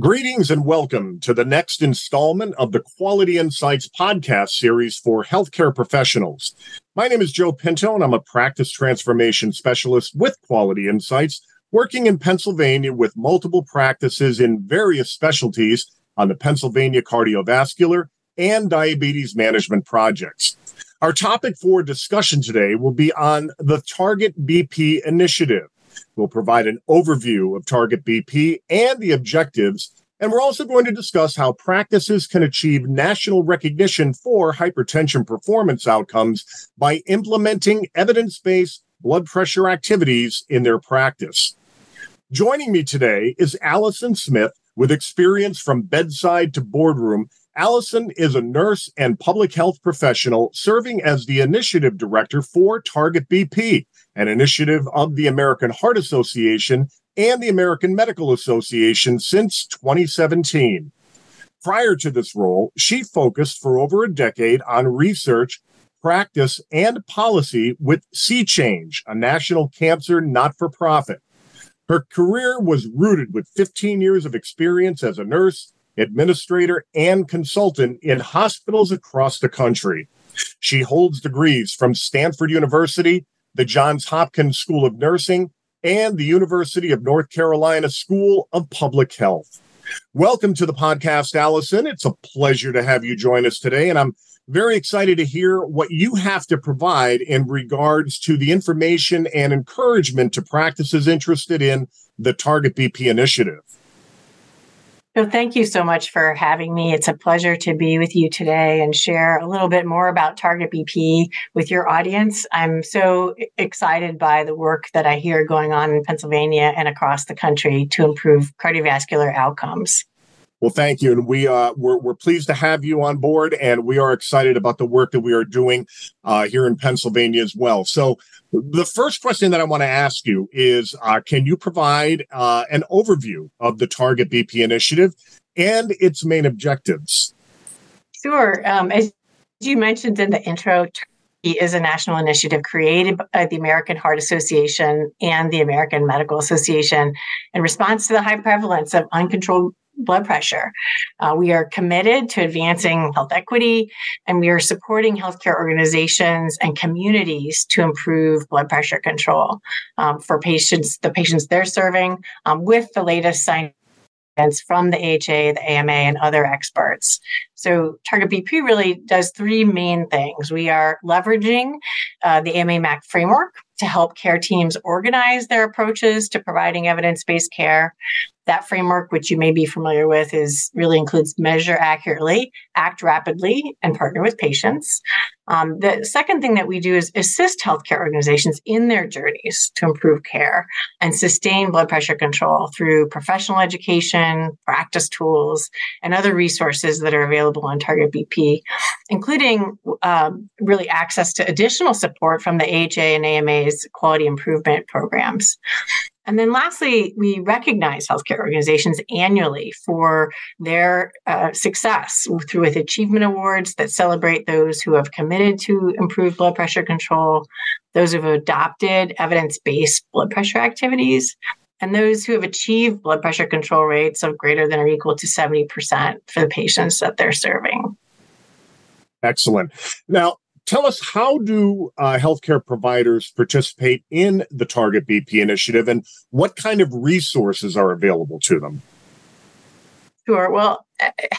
Greetings and welcome to the next installment of the Quality Insights podcast series for healthcare professionals. My name is Joe Pinto, and I'm a practice transformation specialist with Quality Insights, working in Pennsylvania with multiple practices in various specialties on the Pennsylvania cardiovascular and diabetes management projects. Our topic for discussion today will be on the Target BP initiative. We'll provide an overview of Target BP and the objectives. And we're also going to discuss how practices can achieve national recognition for hypertension performance outcomes by implementing evidence based blood pressure activities in their practice. Joining me today is Alison Smith with experience from bedside to boardroom. Alison is a nurse and public health professional serving as the initiative director for Target BP an initiative of the American Heart Association and the American Medical Association since 2017. Prior to this role, she focused for over a decade on research, practice, and policy with C-Change, a national cancer not for profit. Her career was rooted with 15 years of experience as a nurse, administrator, and consultant in hospitals across the country. She holds degrees from Stanford University the Johns Hopkins School of Nursing, and the University of North Carolina School of Public Health. Welcome to the podcast, Alison. It's a pleasure to have you join us today, and I'm very excited to hear what you have to provide in regards to the information and encouragement to practices interested in the Target BP initiative. So, thank you so much for having me. It's a pleasure to be with you today and share a little bit more about Target BP with your audience. I'm so excited by the work that I hear going on in Pennsylvania and across the country to improve cardiovascular outcomes. Well, thank you, and we uh, we're, we're pleased to have you on board, and we are excited about the work that we are doing uh, here in Pennsylvania as well. So, the first question that I want to ask you is: uh, Can you provide uh, an overview of the Target BP initiative and its main objectives? Sure. Um, as you mentioned in the intro, is a national initiative created by the American Heart Association and the American Medical Association in response to the high prevalence of uncontrolled blood pressure. Uh, we are committed to advancing health equity and we are supporting healthcare organizations and communities to improve blood pressure control um, for patients, the patients they're serving, um, with the latest science from the AHA, the AMA, and other experts. So, Target BP really does three main things. We are leveraging uh, the AMA MAP framework to help care teams organize their approaches to providing evidence based care. That framework, which you may be familiar with, is really includes measure accurately, act rapidly, and partner with patients. Um, the second thing that we do is assist healthcare organizations in their journeys to improve care and sustain blood pressure control through professional education, practice tools, and other resources that are available on Target BP, including um, really access to additional support from the AHA and AMA's quality improvement programs. And then lastly, we recognize healthcare organizations annually for their uh, success through with achievement awards that celebrate those who have committed to improved blood pressure control, those who have adopted evidence based blood pressure activities, and those who have achieved blood pressure control rates of greater than or equal to 70% for the patients that they're serving. Excellent. Now, tell us how do uh, healthcare providers participate in the Target BP initiative and what kind of resources are available to them? Sure. Well,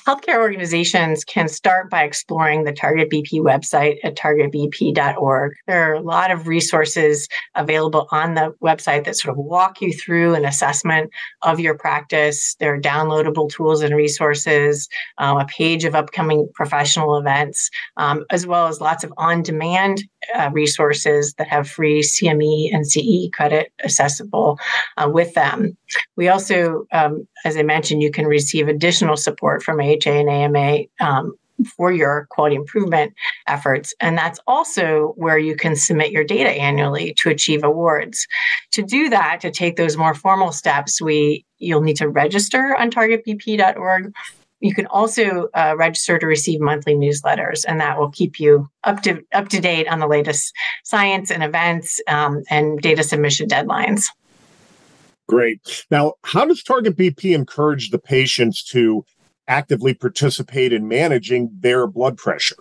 healthcare organizations can start by exploring the Target BP website at targetbp.org. There are a lot of resources available on the website that sort of walk you through an assessment of your practice. There are downloadable tools and resources, um, a page of upcoming professional events, um, as well as lots of on demand uh, resources that have free CME and CE credit accessible uh, with them. We also, um, as I mentioned, you can receive additional support from AHA and AMA um, for your quality improvement efforts. And that's also where you can submit your data annually to achieve awards. To do that, to take those more formal steps, we you'll need to register on targetbp.org. You can also uh, register to receive monthly newsletters, and that will keep you up to up to date on the latest science and events um, and data submission deadlines. Great. Now, how does Target BP encourage the patients to actively participate in managing their blood pressure?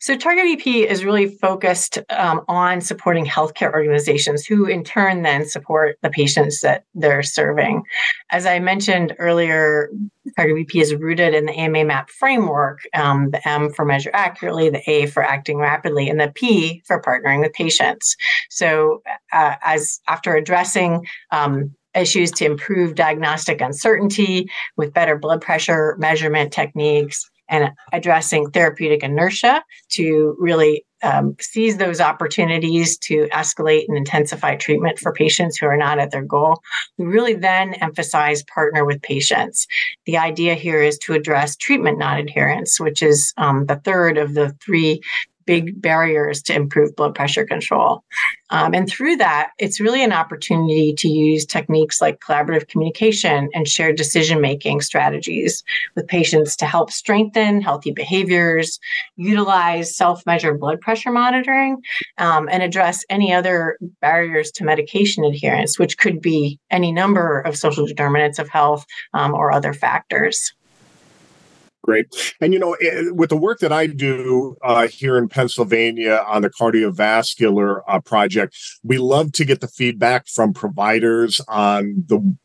So, Target BP is really focused um, on supporting healthcare organizations who, in turn, then support the patients that they're serving. As I mentioned earlier, Target BP is rooted in the AMA MAP framework um, the M for measure accurately, the A for acting rapidly, and the P for partnering with patients. So, uh, as after addressing um, issues to improve diagnostic uncertainty with better blood pressure measurement techniques and addressing therapeutic inertia to really um, seize those opportunities to escalate and intensify treatment for patients who are not at their goal. We really then emphasize partner with patients. The idea here is to address treatment non adherence, which is um, the third of the three big barriers to improve blood pressure control. Um, and through that, it's really an opportunity to use techniques like collaborative communication and shared decision making strategies with patients to help strengthen healthy behaviors, utilize self measured blood pressure monitoring, um, and address any other barriers to medication adherence, which could be any number of social determinants of health um, or other factors. Great. And, you know, eh, with the work that I do uh, here in Pennsylvania on the cardiovascular uh, project, we love to get the feedback from providers on the,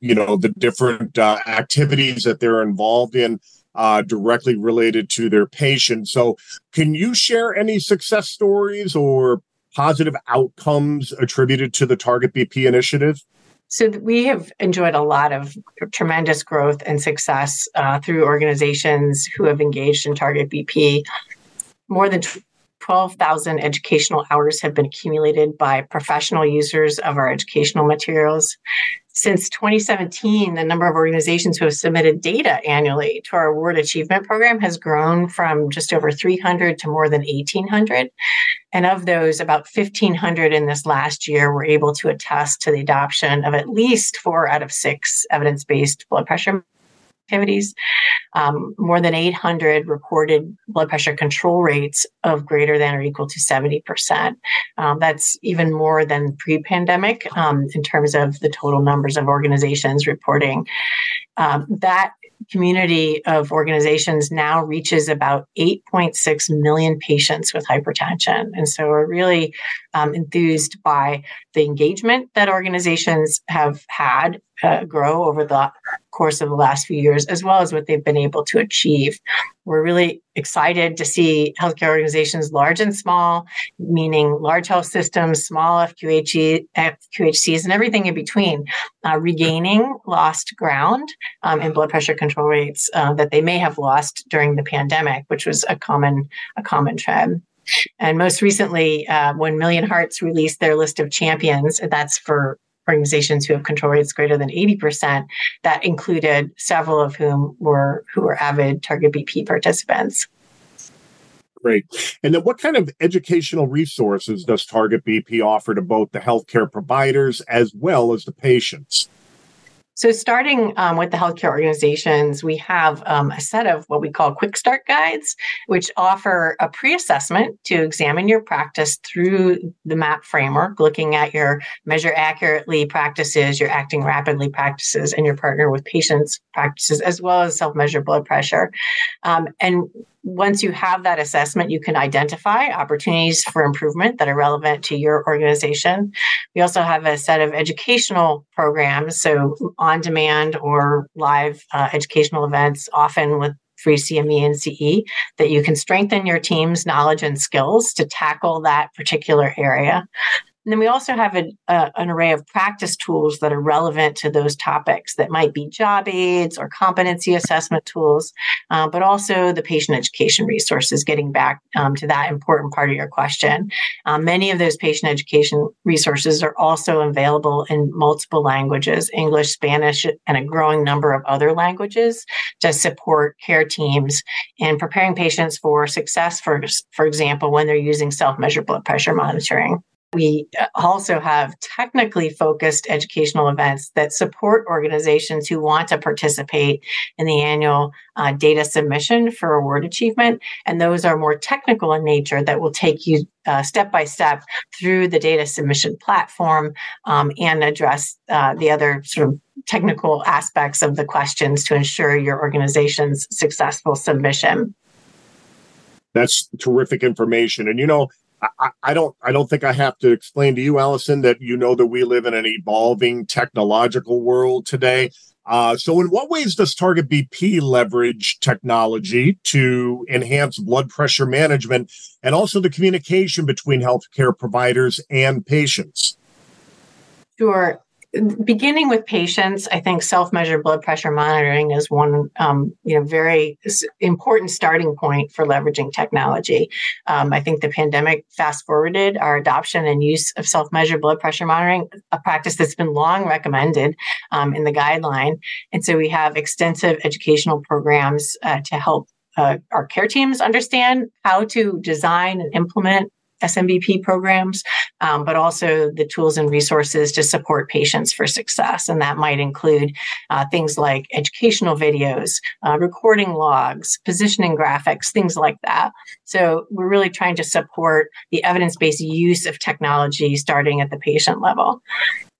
you know, the different uh, activities that they're involved in. Uh, directly related to their patients. So, can you share any success stories or positive outcomes attributed to the Target BP initiative? So we have enjoyed a lot of tremendous growth and success uh, through organizations who have engaged in Target BP. More than 12,000 educational hours have been accumulated by professional users of our educational materials. Since 2017, the number of organizations who have submitted data annually to our award achievement program has grown from just over 300 to more than 1,800. And of those, about 1,500 in this last year were able to attest to the adoption of at least four out of six evidence based blood pressure activities. Um, more than 800 reported blood pressure control rates of greater than or equal to 70%. Um, that's even more than pre pandemic um, in terms of the total numbers of organizations reporting. Um, that community of organizations now reaches about 8.6 million patients with hypertension. And so we're really um, enthused by the engagement that organizations have had uh, grow over the course of the last few years, as well as what they've been able to achieve. We're really excited to see healthcare organizations, large and small, meaning large health systems, small FQHE, FQHCs, and everything in between, uh, regaining lost ground um, in blood pressure control rates uh, that they may have lost during the pandemic, which was a common a common trend. And most recently, uh, when Million Hearts released their list of champions, that's for organizations who have control rates greater than 80%, that included several of whom were who were avid Target BP participants. Great. And then what kind of educational resources does Target BP offer to both the healthcare providers as well as the patients? So, starting um, with the healthcare organizations, we have um, a set of what we call quick start guides, which offer a pre assessment to examine your practice through the MAP framework, looking at your measure accurately practices, your acting rapidly practices, and your partner with patients practices, as well as self measure blood pressure. Um, and once you have that assessment, you can identify opportunities for improvement that are relevant to your organization. We also have a set of educational programs, so on demand or live uh, educational events, often with free CME and CE, that you can strengthen your team's knowledge and skills to tackle that particular area. And then we also have a, an array of practice tools that are relevant to those topics that might be job aids or competency assessment tools, uh, but also the patient education resources, getting back um, to that important part of your question. Um, many of those patient education resources are also available in multiple languages English, Spanish, and a growing number of other languages to support care teams in preparing patients for success, for, for example, when they're using self measured blood pressure monitoring. We also have technically focused educational events that support organizations who want to participate in the annual uh, data submission for award achievement. And those are more technical in nature that will take you uh, step by step through the data submission platform um, and address uh, the other sort of technical aspects of the questions to ensure your organization's successful submission. That's terrific information. And you know, I, I, don't I don't think I have to explain to you, Alison, that you know that we live in an evolving technological world today. Uh, so, in what ways does Target BP leverage technology to enhance blood pressure management and also the communication between healthcare providers and patients? Sure beginning with patients, I think self-measured blood pressure monitoring is one, um, you know, very important starting point for leveraging technology. Um, I think the pandemic fast-forwarded our adoption and use of self-measured blood pressure monitoring, a practice that's been long recommended um, in the guideline. And so we have extensive educational programs uh, to help uh, our care teams understand how to design and implement SMBP programs, um, but also the tools and resources to support patients for success. And that might include uh, things like educational videos, uh, recording logs, positioning graphics, things like that. So we're really trying to support the evidence based use of technology starting at the patient level.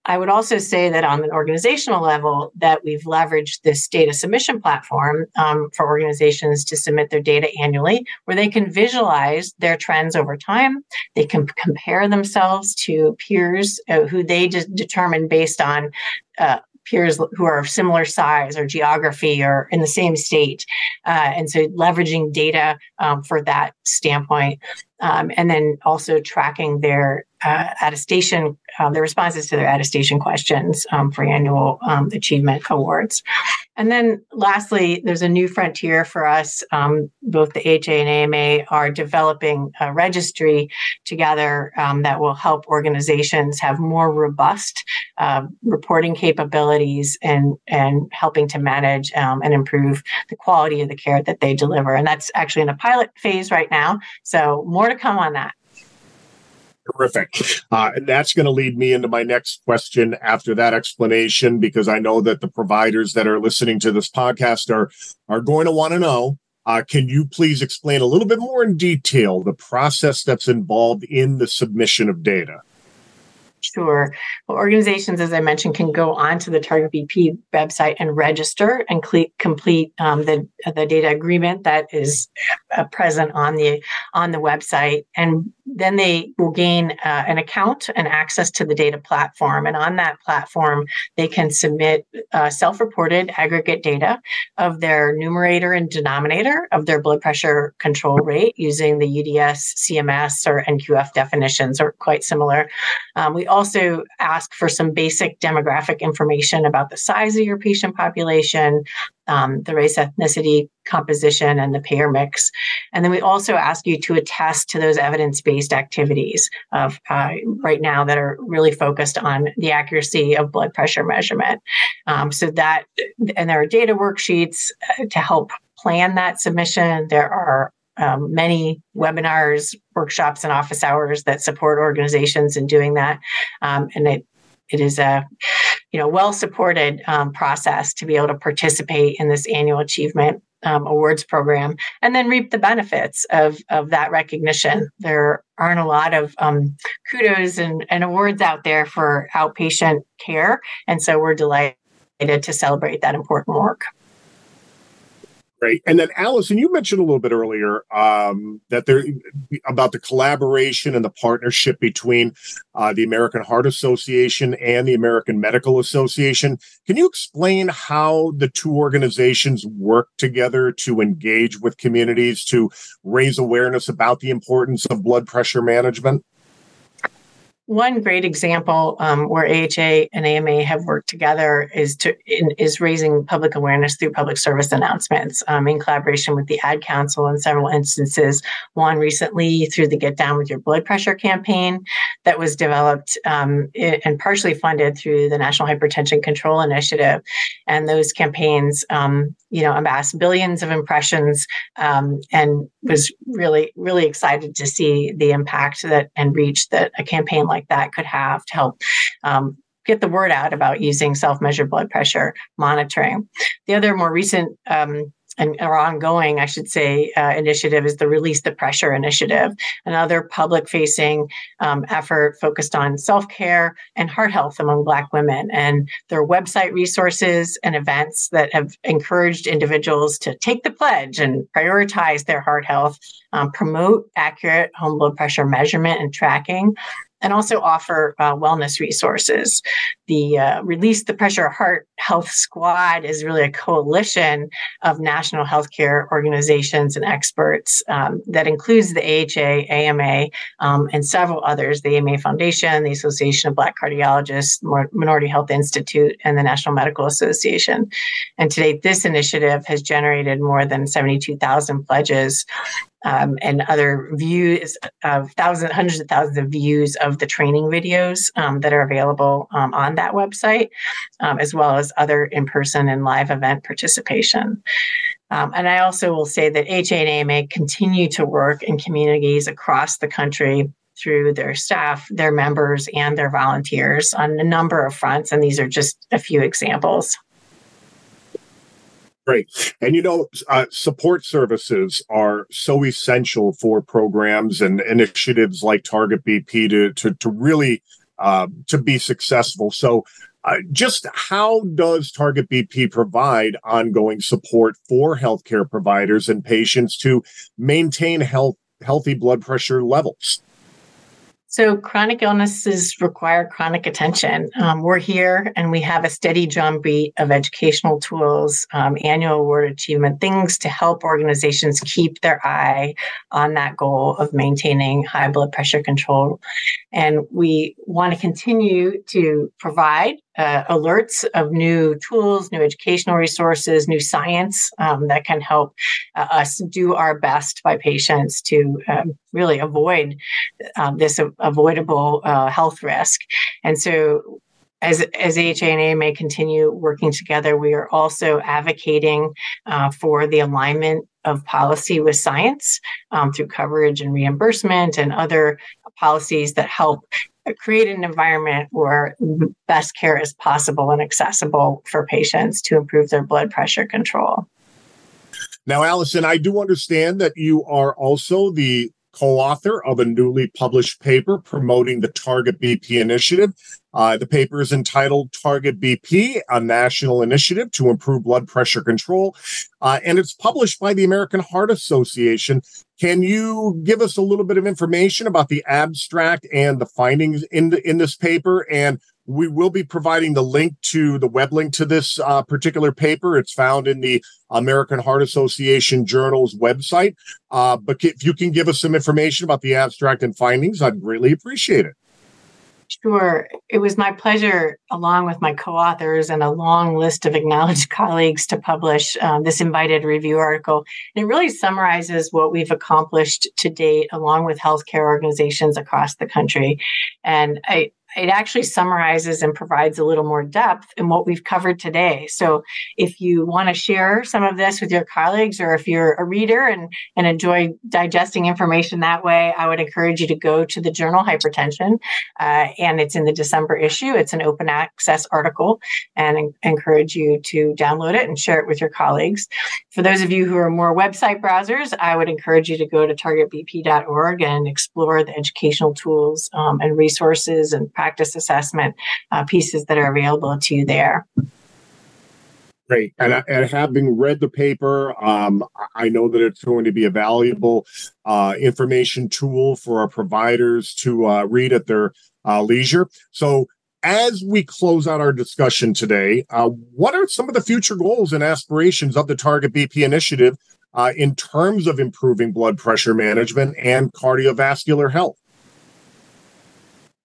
I would also say that on an organizational level, that we've leveraged this data submission platform um, for organizations to submit their data annually, where they can visualize their trends over time. They can compare themselves to peers uh, who they de- determine based on uh, peers who are of similar size or geography or in the same state. Uh, and so leveraging data um, for that standpoint. Um, and then also tracking their uh, attestation, um, the responses to their attestation questions um, for annual um, achievement awards. And then lastly, there's a new frontier for us. Um, both the AHA and AMA are developing a registry together um, that will help organizations have more robust uh, reporting capabilities and, and helping to manage and improve the quality of the care that they deliver. And that's actually in a pilot phase right now. So more to come on that. Terrific. Uh, that's going to lead me into my next question after that explanation, because I know that the providers that are listening to this podcast are are going to want to know. Uh, can you please explain a little bit more in detail the process that's involved in the submission of data? Sure. Well, organizations, as I mentioned, can go onto the Target BP website and register and complete um, the the data agreement that is uh, present on the on the website, and then they will gain uh, an account and access to the data platform. And on that platform, they can submit uh, self-reported aggregate data of their numerator and denominator of their blood pressure control rate using the UDS, CMS, or NQF definitions, or quite similar. Um, we also ask for some basic demographic information about the size of your patient population, um, the race, ethnicity, composition, and the payer mix. And then we also ask you to attest to those evidence based activities of uh, right now that are really focused on the accuracy of blood pressure measurement. Um, so that, and there are data worksheets uh, to help plan that submission. There are um, many webinars, workshops, and office hours that support organizations in doing that. Um, and it it is a you know well supported um, process to be able to participate in this annual achievement um, awards program and then reap the benefits of of that recognition. There aren't a lot of um, kudos and, and awards out there for outpatient care, and so we're delighted to celebrate that important work. Great. And then, Alison, you mentioned a little bit earlier um, that there about the collaboration and the partnership between uh, the American Heart Association and the American Medical Association. Can you explain how the two organizations work together to engage with communities to raise awareness about the importance of blood pressure management? One great example um, where AHA and AMA have worked together is to in, is raising public awareness through public service announcements um, in collaboration with the Ad Council in several instances. One recently through the Get Down with Your Blood Pressure campaign that was developed um, and partially funded through the National Hypertension Control Initiative, and those campaigns um, you know, amassed billions of impressions, um, and was really, really excited to see the impact that and reach that a campaign like that could have to help um, get the word out about using self-measured blood pressure monitoring. The other more recent um, and our ongoing, I should say, uh, initiative is the Release the Pressure Initiative, another public facing um, effort focused on self care and heart health among Black women. And there are website resources and events that have encouraged individuals to take the pledge and prioritize their heart health, um, promote accurate home blood pressure measurement and tracking, and also offer uh, wellness resources. The uh, Release the Pressure Heart Health Squad is really a coalition of national healthcare organizations and experts um, that includes the AHA, AMA, um, and several others the AMA Foundation, the Association of Black Cardiologists, Minority Health Institute, and the National Medical Association. And to date, this initiative has generated more than 72,000 pledges um, and other views of thousands, hundreds of thousands of views of the training videos um, that are available um, on that website, um, as well as other in person and live event participation. Um, and I also will say that AHA and AMA continue to work in communities across the country through their staff, their members, and their volunteers on a number of fronts. And these are just a few examples. Great. And you know, uh, support services are so essential for programs and initiatives like Target BP to to, to really uh, to be successful. So, uh, just how does Target BP provide ongoing support for healthcare providers and patients to maintain health healthy blood pressure levels? So, chronic illnesses require chronic attention. Um, we're here and we have a steady drumbeat of educational tools, um, annual award achievement, things to help organizations keep their eye on that goal of maintaining high blood pressure control. And we want to continue to provide uh, alerts of new tools, new educational resources, new science um, that can help uh, us do our best by patients to um, really avoid um, this avoidable uh, health risk. And so as, as AHA and AMA continue working together, we are also advocating uh, for the alignment of policy with science um, through coverage and reimbursement and other policies that help create an environment where best care is possible and accessible for patients to improve their blood pressure control. Now, Alison, I do understand that you are also the co author of a newly published paper promoting the Target BP initiative. Uh, the paper is entitled Target BP, a national initiative to improve blood pressure control, uh, and it's published by the American Heart Association. Can you give us a little bit of information about the abstract and the findings in the, in this paper and we will be providing the link to the web link to this uh, particular paper. It's found in the American Heart Association Journal's website. Uh, but if you can give us some information about the abstract and findings, I'd greatly appreciate it. Sure. It was my pleasure, along with my co authors and a long list of acknowledged colleagues, to publish um, this invited review article. And it really summarizes what we've accomplished to date, along with healthcare organizations across the country. And I, it actually summarizes and provides a little more depth in what we've covered today. So if you want to share some of this with your colleagues, or if you're a reader and, and enjoy digesting information that way, I would encourage you to go to the journal Hypertension. Uh, and it's in the December issue. It's an open access article and en- encourage you to download it and share it with your colleagues. For those of you who are more website browsers, I would encourage you to go to targetbp.org and explore the educational tools um, and resources and practice assessment uh, pieces that are available to you there. Great. And, and having read the paper, um, I know that it's going to be a valuable uh, information tool for our providers to uh, read at their uh, leisure. So, as we close out our discussion today, uh, what are some of the future goals and aspirations of the Target BP initiative uh, in terms of improving blood pressure management and cardiovascular health?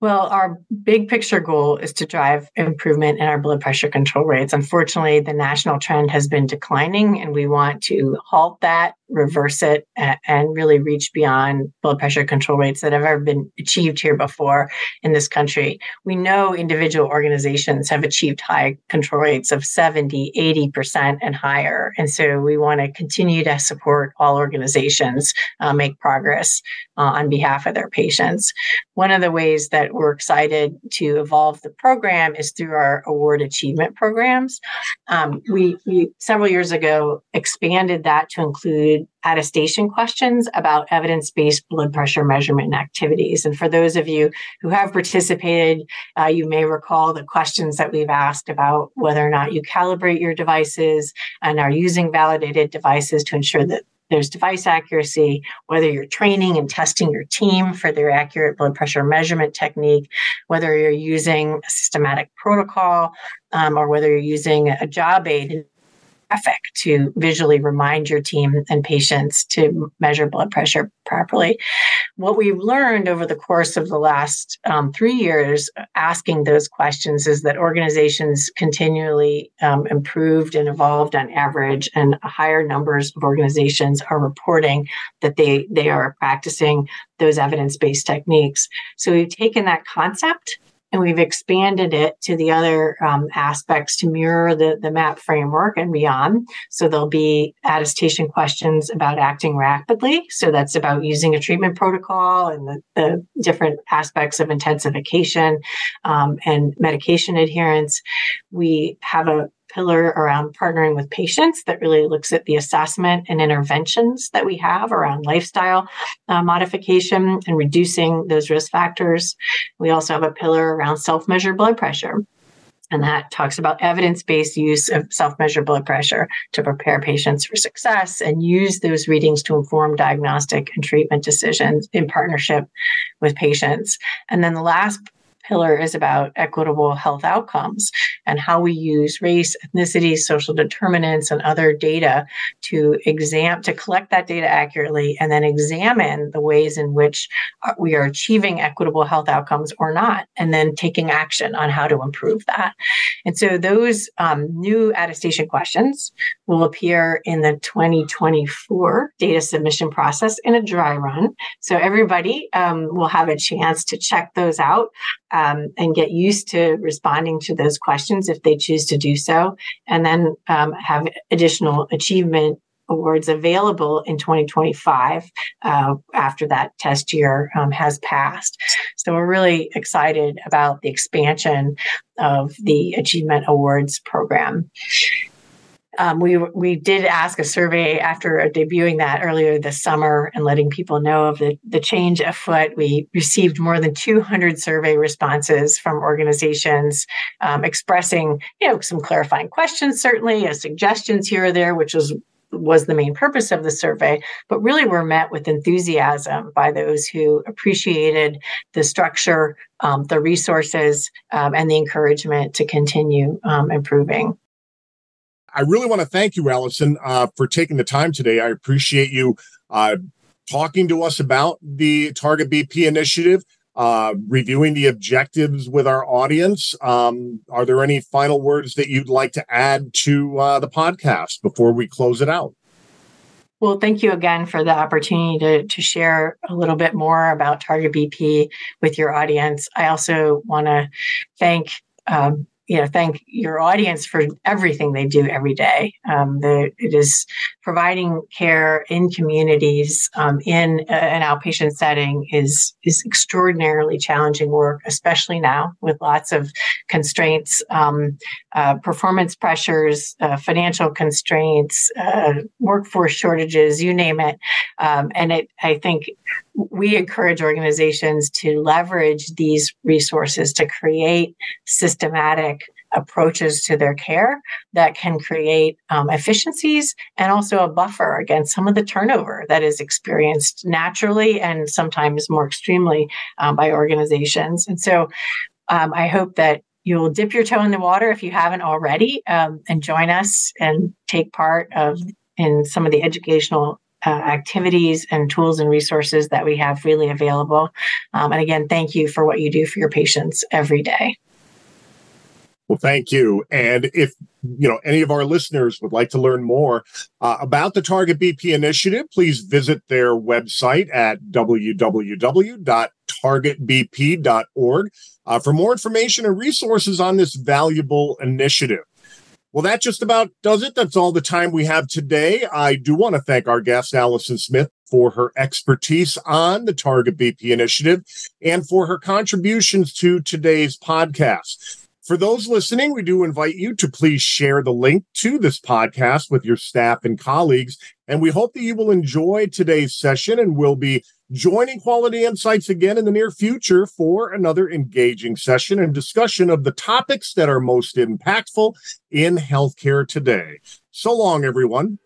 Well, our big picture goal is to drive improvement in our blood pressure control rates. Unfortunately, the national trend has been declining, and we want to halt that reverse it and, really reach beyond blood pressure control rates that have ever been achieved here before in this country. We know individual organizations have achieved high control rates of 70, 80% and higher. And so we want to continue to support all organizations uh, make progress uh, on behalf of their patients. One of the ways that we're excited to evolve the program is through our award achievement programs. Um, we, we several years ago expanded that to include attestation questions about evidence based blood pressure measurement activities. And for those of you who have participated, uh, you may recall the questions that we've asked about whether or not you calibrate your devices and are using validated devices to ensure that there's device accuracy, whether you're training and testing your team for their accurate blood pressure measurement technique, whether you're using a systematic protocol, um, or whether you're using a job aid graphic to visually remind your team and patients to measure blood pressure properly. What we've learned over the course of the last um, three years asking those questions is that organizations continually um, improved and evolved on average, and higher numbers of organizations are reporting that they, they are practicing those evidence based techniques. So we've taken that concept and we've expanded it to the other um, aspects to mirror the, the MAP framework and beyond. So there'll be attestation questions about acting rapidly. So that's about using a treatment protocol and the, the different aspects of intensification um, and medication adherence. We have a pillar around partnering with patients that really looks at the assessment and interventions that we have around lifestyle uh, modification and reducing those risk factors. We also have a pillar around self measured blood pressure. And that talks about evidence based use of self measured blood pressure to prepare patients for success and use those readings to inform diagnostic and treatment decisions in partnership with patients. And then the last pillar is about equitable health outcomes and how we use race, ethnicity, social determinants, and other data to exam to collect that data accurately and then examine the ways in which uh, we are achieving equitable health outcomes or not, and then taking action on how to improve that. And so those um, new attestation questions will appear in the 2024 data submission process in a dry run. So everybody um, will have a chance to check those out um, and get used to responding to those questions if they choose to do so, and then um, have additional achievement awards available in 2025 uh, after that test year um, has passed. So we're really excited about the expansion of the Achievement Awards program. Um, we we did ask a survey after debuting that earlier this summer and letting people know of the, the change afoot. We received more than 200 survey responses from organizations um, expressing, you know, some clarifying questions, certainly, as suggestions here or there, which was was the main purpose of the survey, but really were met with enthusiasm by those who appreciated the structure, um, the resources, um, and the encouragement to continue um, improving. I really want to thank you, Alison, uh, for taking the time today. I appreciate you uh, talking to us about the Target BP initiative, uh, reviewing the objectives with our audience. Um, are there any final words that you'd like to add to uh, the podcast before we close it out? Well, thank you again for the opportunity to, to share a little bit more about Target BP with your audience. I also want to thank um, you know thank your audience for everything they do every day. Um, the, it is providing care in communities um, in a, an outpatient setting is is extraordinarily challenging work, especially now with lots of constraints, um, uh, performance pressures, uh, financial constraints, uh, workforce shortages, you name it. Um, and it, I think we encourage organizations to leverage these resources to create systematic approaches to their care that can create um, efficiencies and also a buffer against some of the turnover that is experienced naturally and sometimes more extremely um, by organizations. And so um, I hope that you'll dip your toe in the water if you haven't already um, and join us and take part of in some of the educational uh, activities and tools and resources that we have freely available. Um, and again, thank you for what you do for your patients every day. Well, thank you. And if you know any of our listeners would like to learn more uh, about the Target BP initiative, please visit their website at www.targetbp.org uh, for more information and resources on this valuable initiative. Well, that just about does it. That's all the time we have today. I do want to thank our guest, Alison Smith, for her expertise on the Target BP initiative and for her contributions to today's podcast. For those listening, we do invite you to please share the link to this podcast with your staff and colleagues. And we hope that you will enjoy today's session and we'll be joining Quality Insights again in the near future for another engaging session and discussion of the topics that are most impactful in healthcare today. So long, everyone.